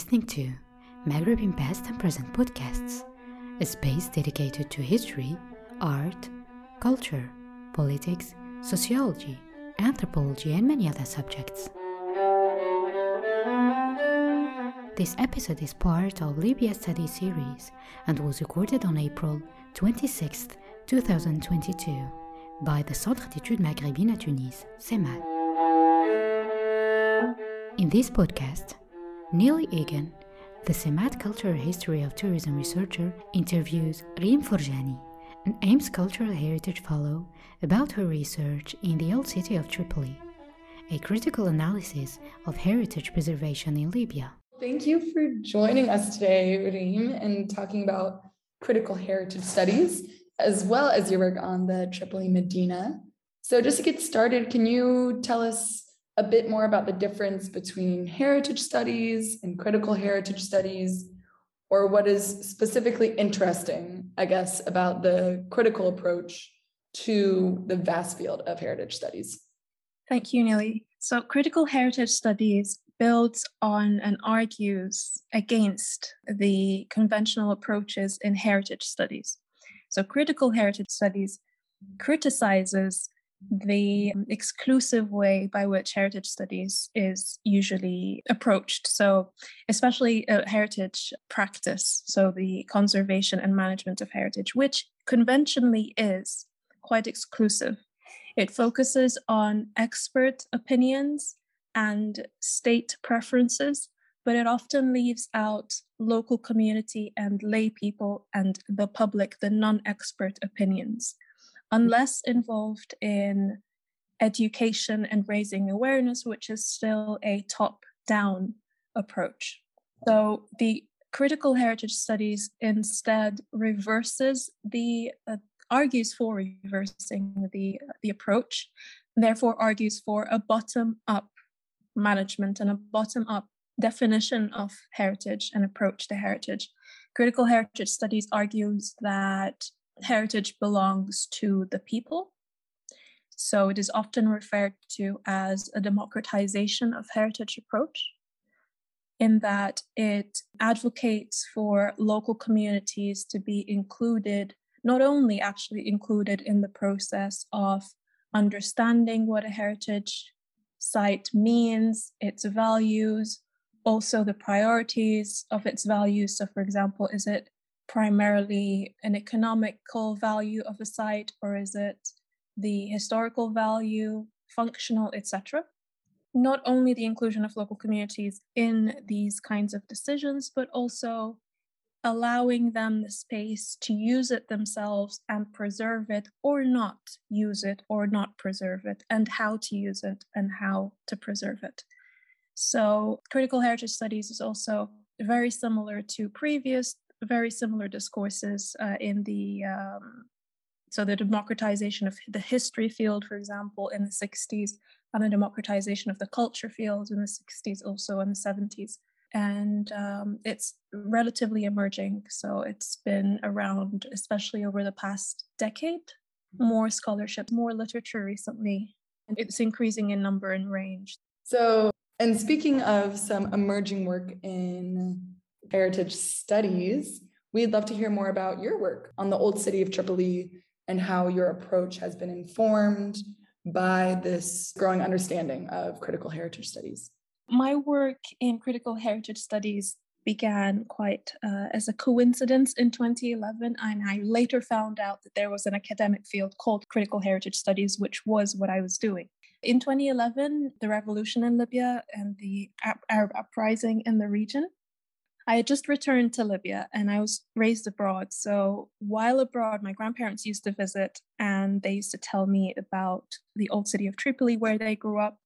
listening to Maghreb in Past and Present podcasts, a space dedicated to history, art, culture, politics, sociology, anthropology, and many other subjects. This episode is part of Libya Study Series and was recorded on April 26, 2022, by the Centre d'études maghrébines à Tunis, CEMAT. In this podcast, Neely Egan, the CEMAT Cultural History of Tourism researcher, interviews Reem Furjani, an AIMS Cultural Heritage Fellow, about her research in the old city of Tripoli, a critical analysis of heritage preservation in Libya. Thank you for joining us today, Reem, and talking about critical heritage studies, as well as your work on the Tripoli Medina. So, just to get started, can you tell us a bit more about the difference between heritage studies and critical heritage studies, or what is specifically interesting, I guess, about the critical approach to the vast field of heritage studies? Thank you, Neely. So, critical heritage studies builds on and argues against the conventional approaches in heritage studies. So, critical heritage studies criticizes the exclusive way by which heritage studies is usually approached. So, especially uh, heritage practice, so the conservation and management of heritage, which conventionally is quite exclusive. It focuses on expert opinions and state preferences, but it often leaves out local community and lay people and the public, the non expert opinions unless involved in education and raising awareness, which is still a top down approach. So the critical heritage studies instead reverses the uh, argues for reversing the the approach therefore argues for a bottom up management and a bottom up definition of heritage and approach to heritage critical heritage studies argues that heritage belongs to the people. So it is often referred to as a democratization of heritage approach, in that it advocates for local communities to be included, not only actually included in the process of understanding what a heritage site means, its values, also the priorities of its values. So, for example, is it primarily an economical value of a site or is it the historical value, functional, etc. Not only the inclusion of local communities in these kinds of decisions, but also allowing them the space to use it themselves and preserve it or not use it or not preserve it, and how to use it and how to preserve it. So, critical heritage studies is also very similar to previous very similar discourses uh, in the um, so the democratization of the history field, for example, in the 60s, and the democratization of the culture field in the 60s, also in the 70s. And um, it's relatively emerging. So it's been around, especially over the past decade, more scholarship, more literature recently. And it's increasing in number and range. So, and speaking of some emerging work in heritage studies, we'd love to hear more about your work on the old city of Tripoli and how your approach has been informed by this growing understanding of critical heritage studies. My work in critical heritage studies began quite uh, as a coincidence in 2011, and I later found out that there was an academic field called critical heritage studies, which was what I was doing. In 2011, the revolution in Libya and the Arab uprising in the region I had just returned to Libya and I was raised abroad. So while abroad, my grandparents used to visit and they used to tell me about the old city of Tripoli where they grew up.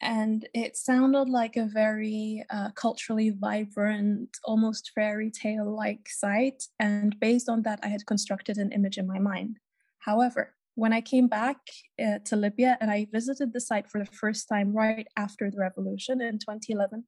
And it sounded like a very uh, culturally vibrant, almost fairy tale like site. And based on that, I had constructed an image in my mind. However, when I came back uh, to Libya and I visited the site for the first time right after the revolution in 2011,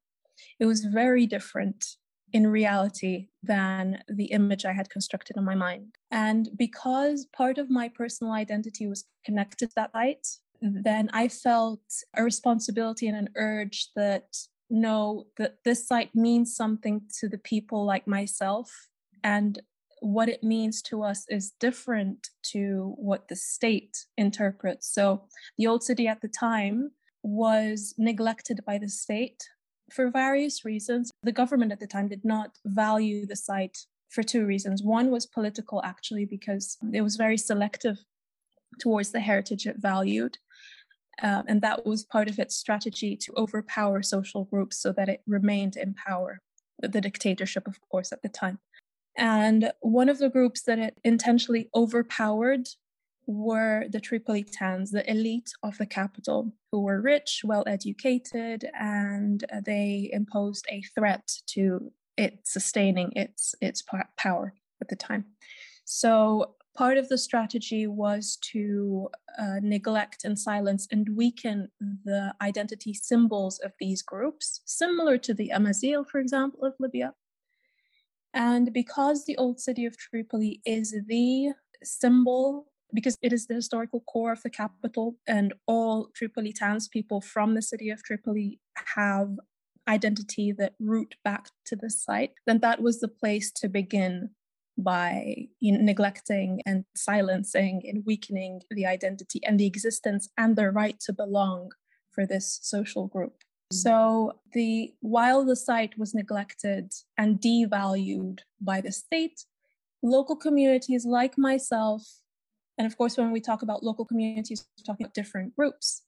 it was very different in reality than the image I had constructed in my mind. And because part of my personal identity was connected to that light, then I felt a responsibility and an urge that know that this site means something to the people like myself and what it means to us is different to what the state interprets. So the old city at the time was neglected by the state for various reasons. The government at the time did not value the site for two reasons. One was political, actually, because it was very selective towards the heritage it valued. Uh, and that was part of its strategy to overpower social groups so that it remained in power, the dictatorship, of course, at the time. And one of the groups that it intentionally overpowered were the Tripolitans, the elite of the capital, who were rich, well educated, and they imposed a threat to it sustaining its its power at the time. So part of the strategy was to uh, neglect and silence and weaken the identity symbols of these groups, similar to the Amazigh, for example, of Libya. And because the old city of Tripoli is the symbol, because it is the historical core of the capital, and all Tripoli townspeople from the city of Tripoli have identity that root back to the site, then that was the place to begin by you know, neglecting and silencing and weakening the identity and the existence and the right to belong for this social group. Mm. So the while the site was neglected and devalued by the state, local communities like myself, and of course when we talk about local communities, we're talking about different groups.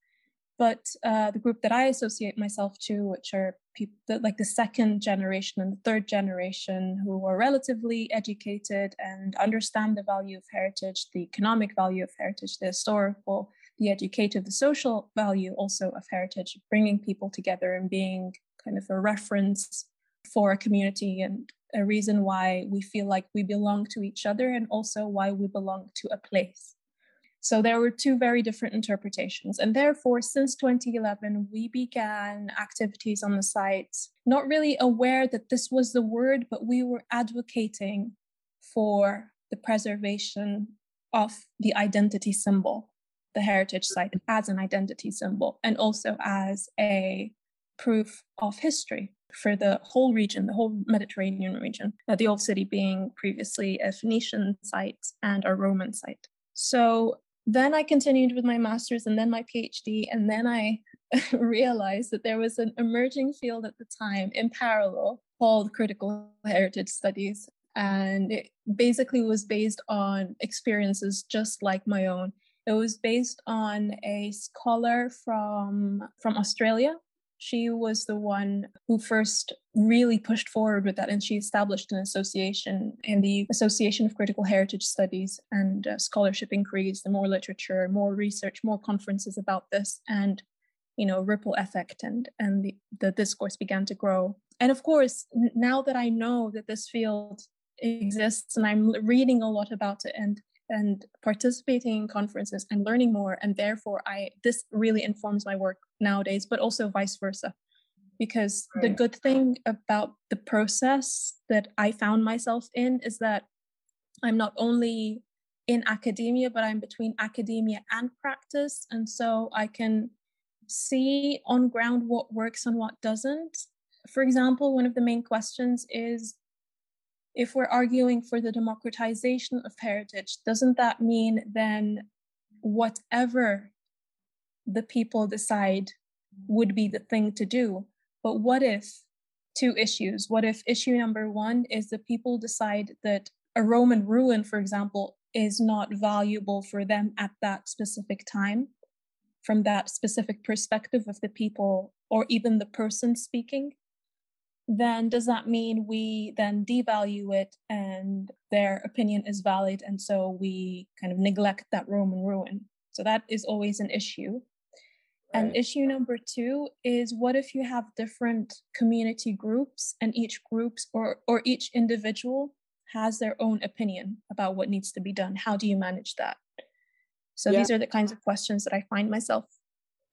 But uh, the group that I associate myself to, which are people that, like the second generation and the third generation who are relatively educated and understand the value of heritage, the economic value of heritage, the historical the educative, the social value also of heritage, bringing people together and being kind of a reference for a community and a reason why we feel like we belong to each other and also why we belong to a place. So there were two very different interpretations. And therefore, since 2011, we began activities on the site, not really aware that this was the word, but we were advocating for the preservation of the identity symbol the heritage site as an identity symbol and also as a proof of history for the whole region, the whole Mediterranean region, uh, the old city being previously a Phoenician site and a Roman site. So then I continued with my master's and then my PhD, and then I realized that there was an emerging field at the time in parallel called critical heritage studies. And it basically was based on experiences just like my own it was based on a scholar from from Australia. She was the one who first really pushed forward with that, and she established an association in the Association of Critical Heritage Studies, and uh, scholarship increased, and more literature, more research, more conferences about this, and you know, ripple effect, and and the, the discourse began to grow. And of course, now that I know that this field exists, and I'm reading a lot about it, and and participating in conferences and learning more and therefore i this really informs my work nowadays but also vice versa because right. the good thing about the process that i found myself in is that i'm not only in academia but i'm between academia and practice and so i can see on ground what works and what doesn't for example one of the main questions is if we're arguing for the democratization of heritage, doesn't that mean then whatever the people decide would be the thing to do? But what if two issues? What if issue number one is the people decide that a Roman ruin, for example, is not valuable for them at that specific time, from that specific perspective of the people or even the person speaking? Then does that mean we then devalue it and their opinion is valid and so we kind of neglect that roman ruin so that is always an issue right. and issue number two is what if you have different community groups and each groups or or each individual has their own opinion about what needs to be done how do you manage that so yeah. these are the kinds of questions that i find myself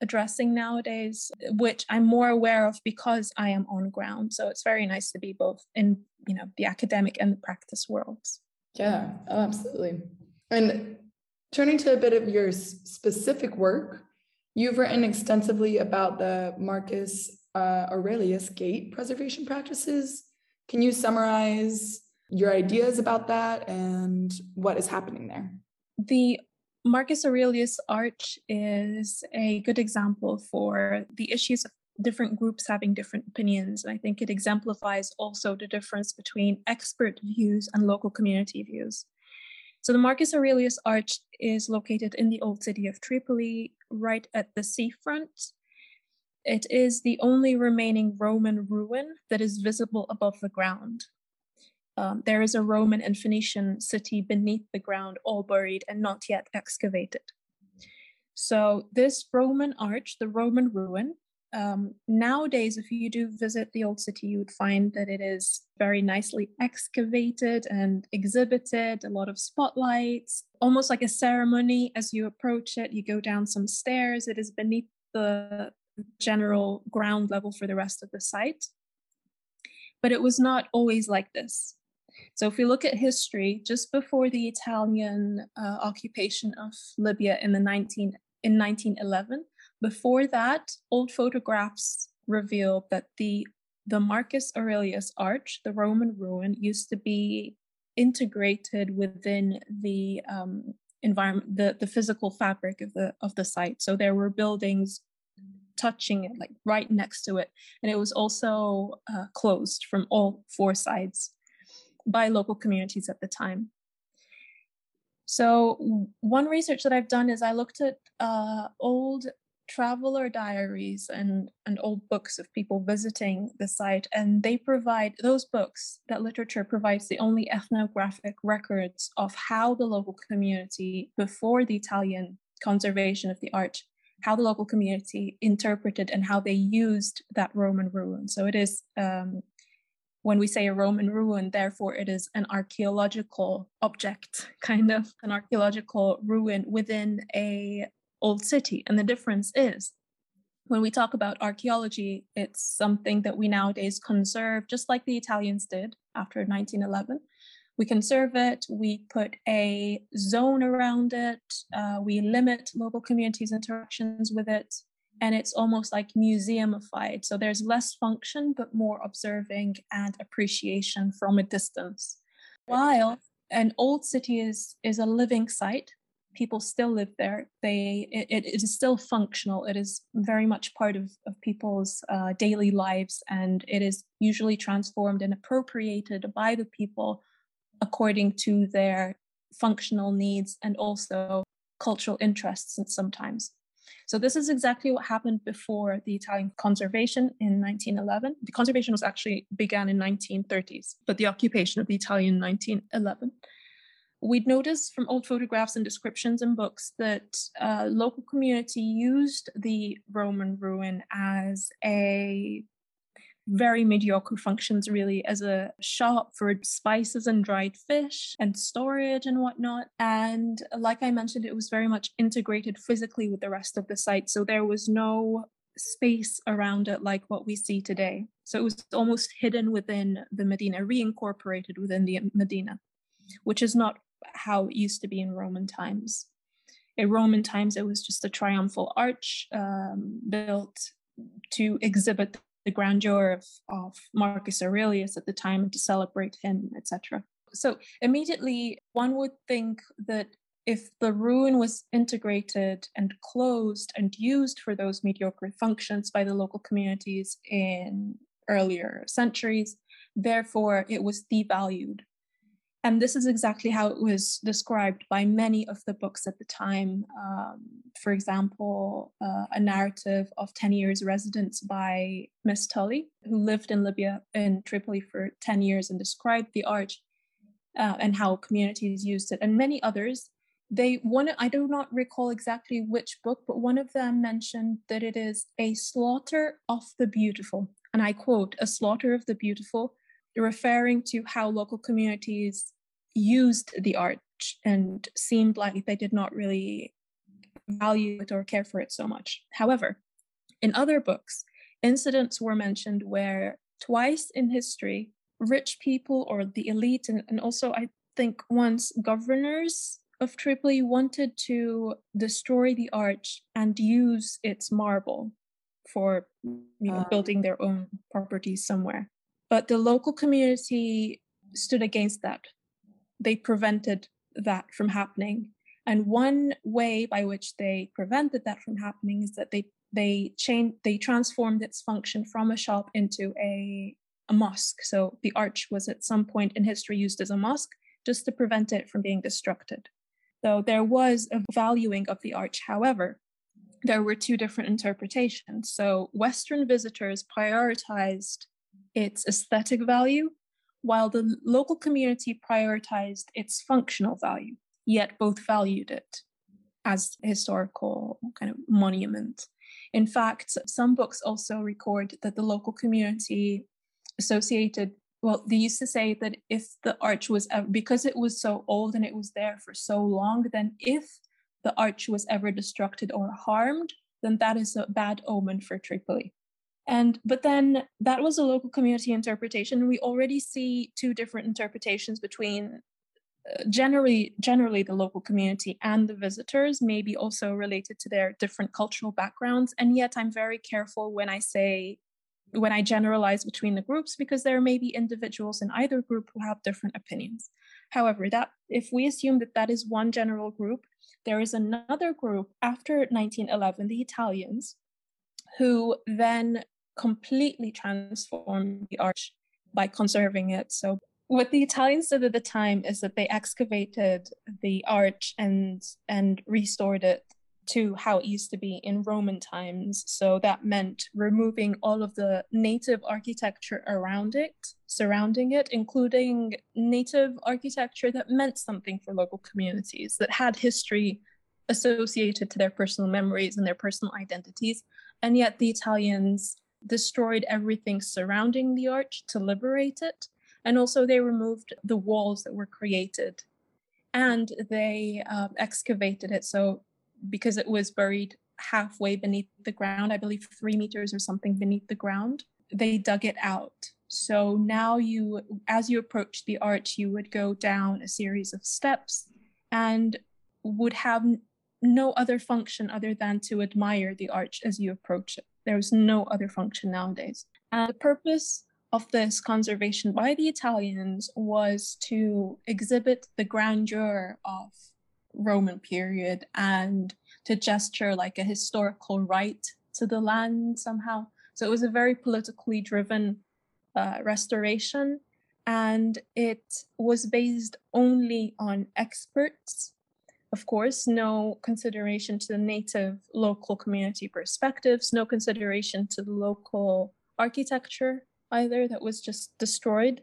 addressing nowadays, which I'm more aware of because I am on ground. So it's very nice to be both in, you know, the academic and the practice worlds. Yeah, oh, absolutely. And turning to a bit of your specific work, you've written extensively about the Marcus uh, Aurelius Gate preservation practices. Can you summarize your ideas about that and what is happening there? The Marcus Aurelius Arch is a good example for the issues of different groups having different opinions. And I think it exemplifies also the difference between expert views and local community views. So the Marcus Aurelius Arch is located in the old city of Tripoli, right at the seafront. It is the only remaining Roman ruin that is visible above the ground. Um, there is a Roman and Phoenician city beneath the ground, all buried and not yet excavated. So, this Roman arch, the Roman ruin, um, nowadays, if you do visit the old city, you would find that it is very nicely excavated and exhibited, a lot of spotlights, almost like a ceremony as you approach it. You go down some stairs, it is beneath the general ground level for the rest of the site. But it was not always like this. So, if we look at history, just before the Italian uh, occupation of Libya in the 19 in 1911, before that, old photographs revealed that the the Marcus Aurelius Arch, the Roman ruin, used to be integrated within the um, environment, the, the physical fabric of the of the site. So there were buildings touching it, like right next to it, and it was also uh, closed from all four sides by local communities at the time. So one research that I've done is I looked at uh, old traveler diaries and, and old books of people visiting the site, and they provide those books, that literature provides the only ethnographic records of how the local community, before the Italian conservation of the arch, how the local community interpreted and how they used that Roman ruin. So it is um, when we say a Roman ruin, therefore it is an archaeological object, kind of an archaeological ruin within a old city. And the difference is when we talk about archaeology, it's something that we nowadays conserve, just like the Italians did after 1911. We conserve it, we put a zone around it, uh, we limit local communities' interactions with it, and it's almost like museumified. So there's less function, but more observing and appreciation from a distance. While an old city is, is a living site, people still live there. They it, it is still functional. It is very much part of, of people's uh, daily lives, and it is usually transformed and appropriated by the people according to their functional needs and also cultural interests and sometimes. So this is exactly what happened before the Italian conservation in 1911. The conservation was actually began in 1930s, but the occupation of the Italian in 1911. We'd notice from old photographs and descriptions and books that uh, local community used the Roman ruin as a very mediocre functions really as a shop for spices and dried fish and storage and whatnot. And like I mentioned, it was very much integrated physically with the rest of the site. So there was no space around it like what we see today. So it was almost hidden within the Medina, reincorporated within the Medina, which is not how it used to be in Roman times. In Roman times, it was just a triumphal arch um, built to exhibit the grandeur of, of Marcus Aurelius at the time and to celebrate him, etc. So immediately one would think that if the ruin was integrated and closed and used for those mediocre functions by the local communities in earlier centuries, therefore it was devalued and this is exactly how it was described by many of the books at the time. Um, for example, uh, a narrative of 10 years residence by Miss Tully, who lived in Libya in Tripoli for 10 years and described the arch uh, and how communities used it, and many others. They one I do not recall exactly which book, but one of them mentioned that it is a slaughter of the beautiful, and I quote: "A slaughter of the beautiful." referring to how local communities used the art and seemed like they did not really value it or care for it so much. However, in other books, incidents were mentioned where twice in history, rich people or the elite, and, and also I think once governors of Tripoli wanted to destroy the arch and use its marble for you know, ah. building their own properties somewhere. But the local community stood against that. They prevented that from happening. And one way by which they prevented that from happening is that they they changed they transformed its function from a shop into a a mosque. So the arch was at some point in history used as a mosque just to prevent it from being destructed. So there was a valuing of the arch. However, there were two different interpretations. So Western visitors prioritized its aesthetic value, while the local community prioritized its functional value, yet both valued it as historical kind of monument. In fact, some books also record that the local community associated well they used to say that if the arch was ever, because it was so old and it was there for so long then if the arch was ever destructed or harmed then that is a bad omen for tripoli and but then that was a local community interpretation we already see two different interpretations between uh, generally generally the local community and the visitors maybe also related to their different cultural backgrounds and yet i'm very careful when i say when I generalize between the groups because there may be individuals in either group who have different opinions. However, that if we assume that that is one general group, there is another group after 1911, the Italians, who then completely transformed the arch by conserving it. So what the Italians did at the time is that they excavated the arch and and restored it to how it used to be in Roman times. So that meant removing all of the native architecture around it, surrounding it, including native architecture that meant something for local communities, that had history associated to their personal memories and their personal identities. And yet the Italians destroyed everything surrounding the arch to liberate it. And also, they removed the walls that were created and they uh, excavated it. So because it was buried halfway beneath the ground, I believe three meters or something beneath the ground, they dug it out. So now you, as you approach the arch, you would go down a series of steps and would have no other function other than to admire the arch as you approach it. There's no other function nowadays. And the purpose of this conservation by the Italians was to exhibit the grandeur of Roman period and to gesture like a historical right to the land somehow. So it was a very politically driven uh, restoration, and it was based only on experts. Of course, no consideration to the native local community perspectives, no consideration to the local architecture either that was just destroyed.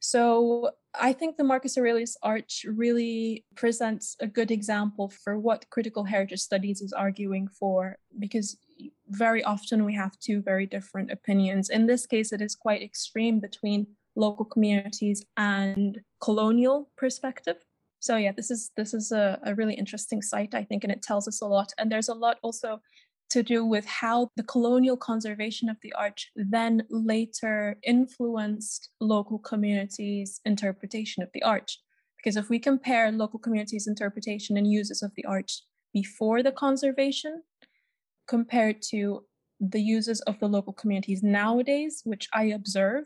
So I think the Marcus Aurelius Arch really presents a good example for what critical heritage studies is arguing for, because very often we have two very different opinions. In this case, it is quite extreme between local communities and colonial perspective. So yeah, this is this is a, a really interesting site, I think, and it tells us a lot. And there's a lot also to do with how the colonial conservation of the arch then later influenced local communities' interpretation of the arch. Because if we compare local communities' interpretation and uses of the arch before the conservation compared to the uses of the local communities nowadays, which I observe,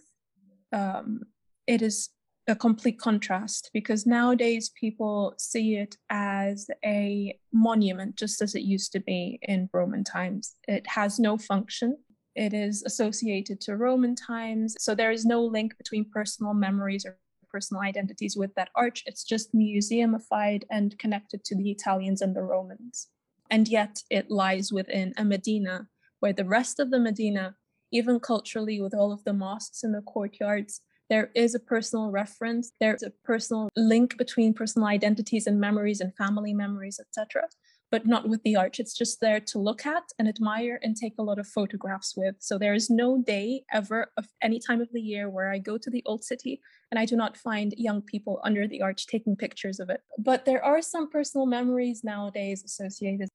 um, it is a complete contrast because nowadays people see it as a monument, just as it used to be in Roman times. It has no function. It is associated to Roman times. So there is no link between personal memories or personal identities with that arch. It's just museumified and connected to the Italians and the Romans. And yet it lies within a Medina where the rest of the Medina, even culturally, with all of the mosques and the courtyards, there is a personal reference. There's a personal link between personal identities and memories and family memories etc but not with the arch. It's just there to look at and admire and take a lot of photographs with. So there is no day ever of any time of the year where i go to the old city and i do not find young people under the arch taking pictures of it. But there are some personal memories nowadays associated.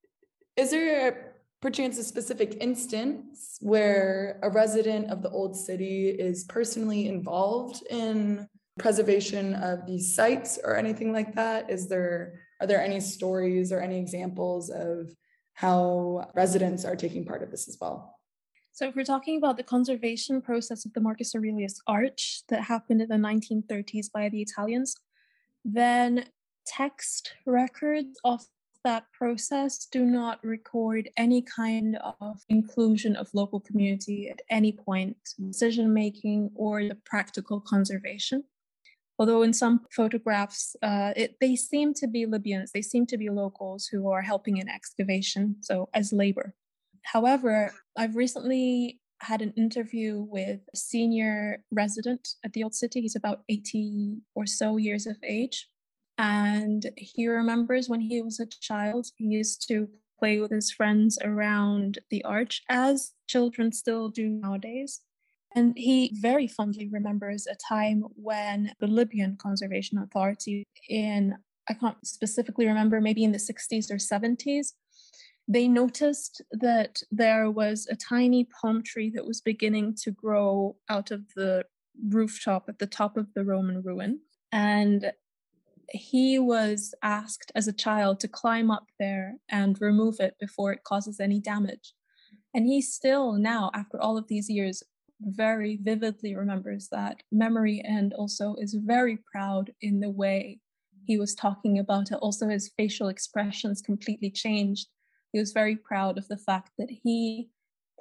Is there perchance a specific instance where a resident of the old city is personally involved in preservation of these sites or anything like that is there are there any stories or any examples of how residents are taking part of this as well. So, if we're talking about the conservation process of the Marcus Aurelius Arch that happened in the 1930s by the Italians, then text records of that process do not record any kind of inclusion of local community at any point, decision making or the practical conservation. Although in some photographs, uh, it, they seem to be Libyans, they seem to be locals who are helping in excavation, so as labor. However, I've recently had an interview with a senior resident at the Old City. He's about 80 or so years of age. And he remembers when he was a child, he used to play with his friends around the arch, as children still do nowadays. And he very fondly remembers a time when the Libyan Conservation Authority, in I can't specifically remember, maybe in the 60s or 70s, they noticed that there was a tiny palm tree that was beginning to grow out of the rooftop at the top of the Roman ruin. And he was asked as a child to climb up there and remove it before it causes any damage. And he still now, after all of these years, very vividly remembers that memory and also is very proud in the way he was talking about it. Also, his facial expressions completely changed he was very proud of the fact that he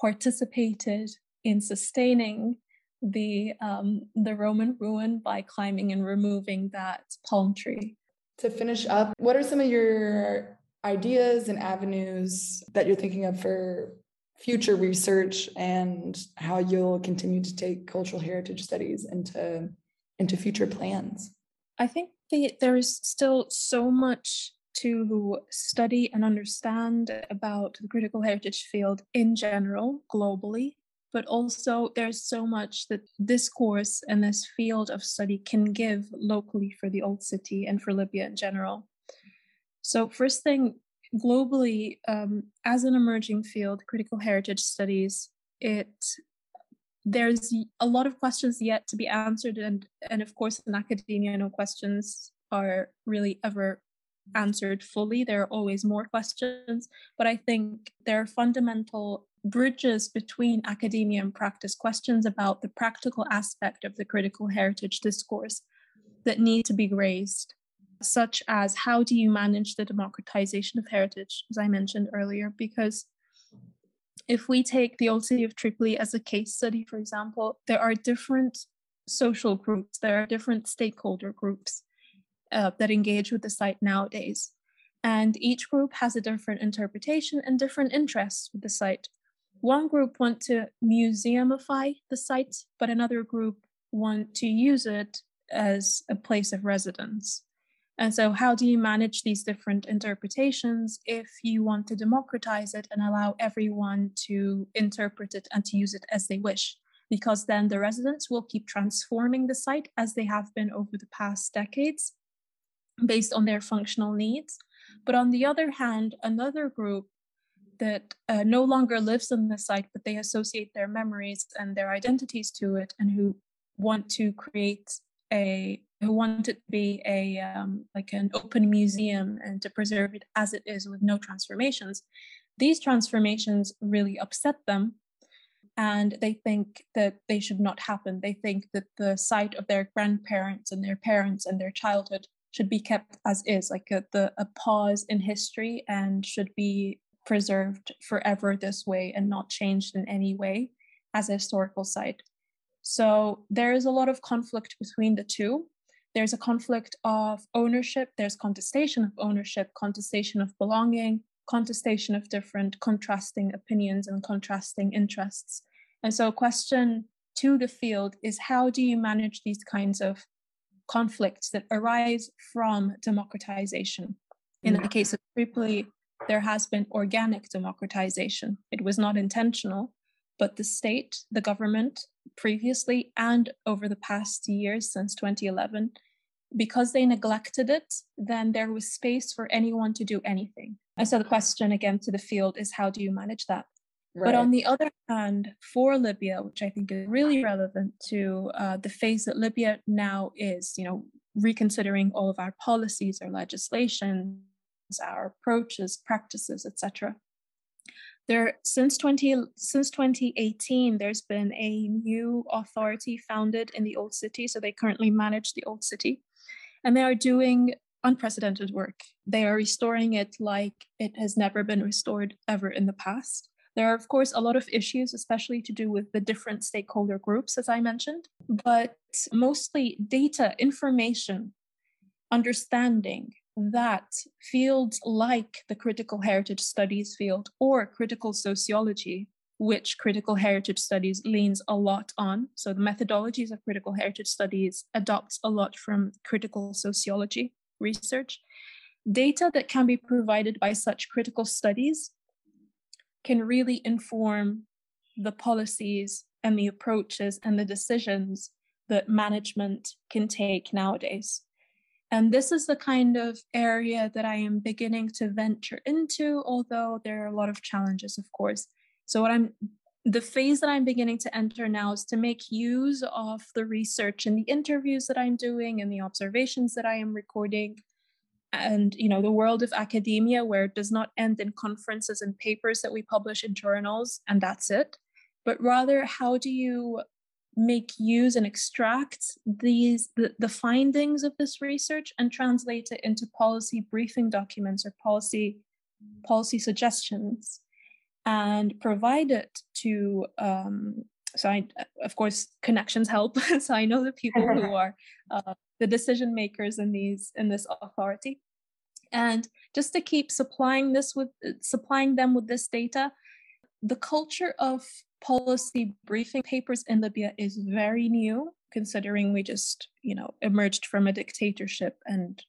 participated in sustaining the um, the Roman ruin by climbing and removing that palm tree. To finish up, what are some of your ideas and avenues that you're thinking of for future research and how you'll continue to take cultural heritage studies into into future plans? I think the, there's still so much to study and understand about the critical heritage field in general, globally, but also there's so much that this course and this field of study can give locally for the Old City and for Libya in general. So, first thing, globally, um, as an emerging field, critical heritage studies, it there's a lot of questions yet to be answered, and and of course, in academia, no questions are really ever answered fully. There are always more questions, but I think there are fundamental bridges between academia and practice, questions about the practical aspect of the critical heritage discourse that need to be raised, such as how do you manage the democratization of heritage, as I mentioned earlier, because if we take the old city of Tripoli as a case study, for example, there are different social groups, there are different stakeholder groups uh, that engage with the site nowadays. And each group has a different interpretation and different interests with the site. One group want to museumify the site, but another group want to use it as a place of residence. And so, how do you manage these different interpretations if you want to democratize it and allow everyone to interpret it and to use it as they wish? Because then the residents will keep transforming the site as they have been over the past decades based on their functional needs. But on the other hand, another group that uh, no longer lives on the site, but they associate their memories and their identities to it, and who want to create a who want it to be a um, like an open museum and to preserve it as it is with no transformations. These transformations really upset them, and they think that they should not happen. They think that the site of their grandparents and their parents and their childhood should be kept as is, like a, the, a pause in history, and should be preserved forever this way and not changed in any way as a historical site. So there is a lot of conflict between the two. There's a conflict of ownership, there's contestation of ownership, contestation of belonging, contestation of different contrasting opinions and contrasting interests. And so, a question to the field is how do you manage these kinds of conflicts that arise from democratization. In the mm. case of Tripoli, there has been organic democratization. It was not intentional, but the state, the government, previously and over the past years since 2011, because they neglected it, then there was space for anyone to do anything. And so the question again to the field is how do you manage that? Right. But on the other hand, for Libya, which I think is really relevant to uh, the phase that Libya now is, you know, reconsidering all of our policies, our legislation, our approaches, practices, etc. There, since 20 since 2018, there's been a new authority founded in the old city. So they currently manage the old city, and they are doing unprecedented work. They are restoring it like it has never been restored ever in the past. There are, of course, a lot of issues, especially to do with the different stakeholder groups, as I mentioned, but mostly data, information, understanding that fields like the critical heritage studies field or critical sociology, which critical heritage studies leans a lot on. So the methodologies of critical heritage studies adopts a lot from critical sociology research. Data that can be provided by such critical studies can really inform the policies and the approaches and the decisions that management can take nowadays. And this is the kind of area that I am beginning to venture into, although there are a lot of challenges, of course. So, what I'm the phase that I'm beginning to enter now is to make use of the research and the interviews that I'm doing and the observations that I am recording and you know the world of academia where it does not end in conferences and papers that we publish in journals and that's it but rather how do you make use and extract these the, the findings of this research and translate it into policy briefing documents or policy policy suggestions and provide it to um, so I, of course connections help. So i know the people who are uh, the decision makers in these in this authority. And just to keep supplying this with supplying them with this data the culture of policy briefing papers in libya is very new considering we just you know emerged from a dictatorship and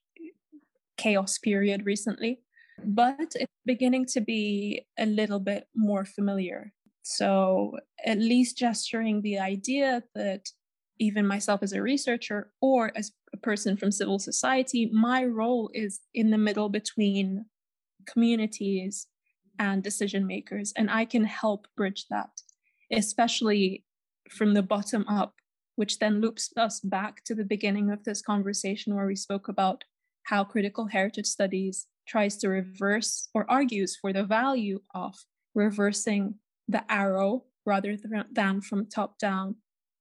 chaos period recently but it's beginning to be a little bit more familiar so at least gesturing the idea that even myself as a researcher or as a person from civil society, my role is in the middle between communities and decision makers. And I can help bridge that, especially from the bottom up, which then loops us back to the beginning of this conversation where we spoke about how critical heritage studies tries to reverse or argues for the value of reversing the arrow rather than from top down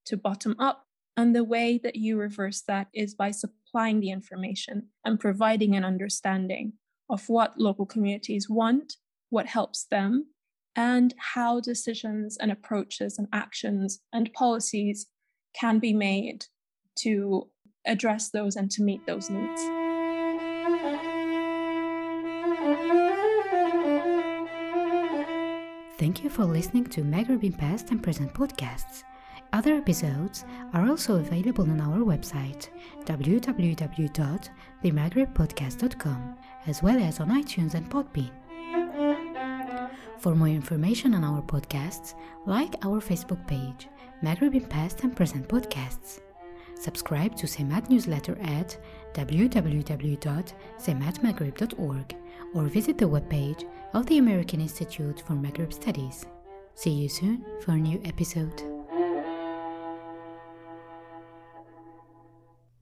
to bottom up. And the way that you reverse that is by supplying the information and providing an understanding of what local communities want, what helps them, and how decisions and approaches and actions and policies can be made to address those and to meet those needs. Thank you for listening to Maghreb in Past and Present podcasts. Other episodes are also available on our website www.themaghrebpodcast.com as well as on iTunes and Podbean. For more information on our podcasts, like our Facebook page, Maghreb Past and Present Podcasts. Subscribe to CEMAT newsletter at www.cematmaghreb.org or visit the webpage of the American Institute for Maghreb Studies. See you soon for a new episode.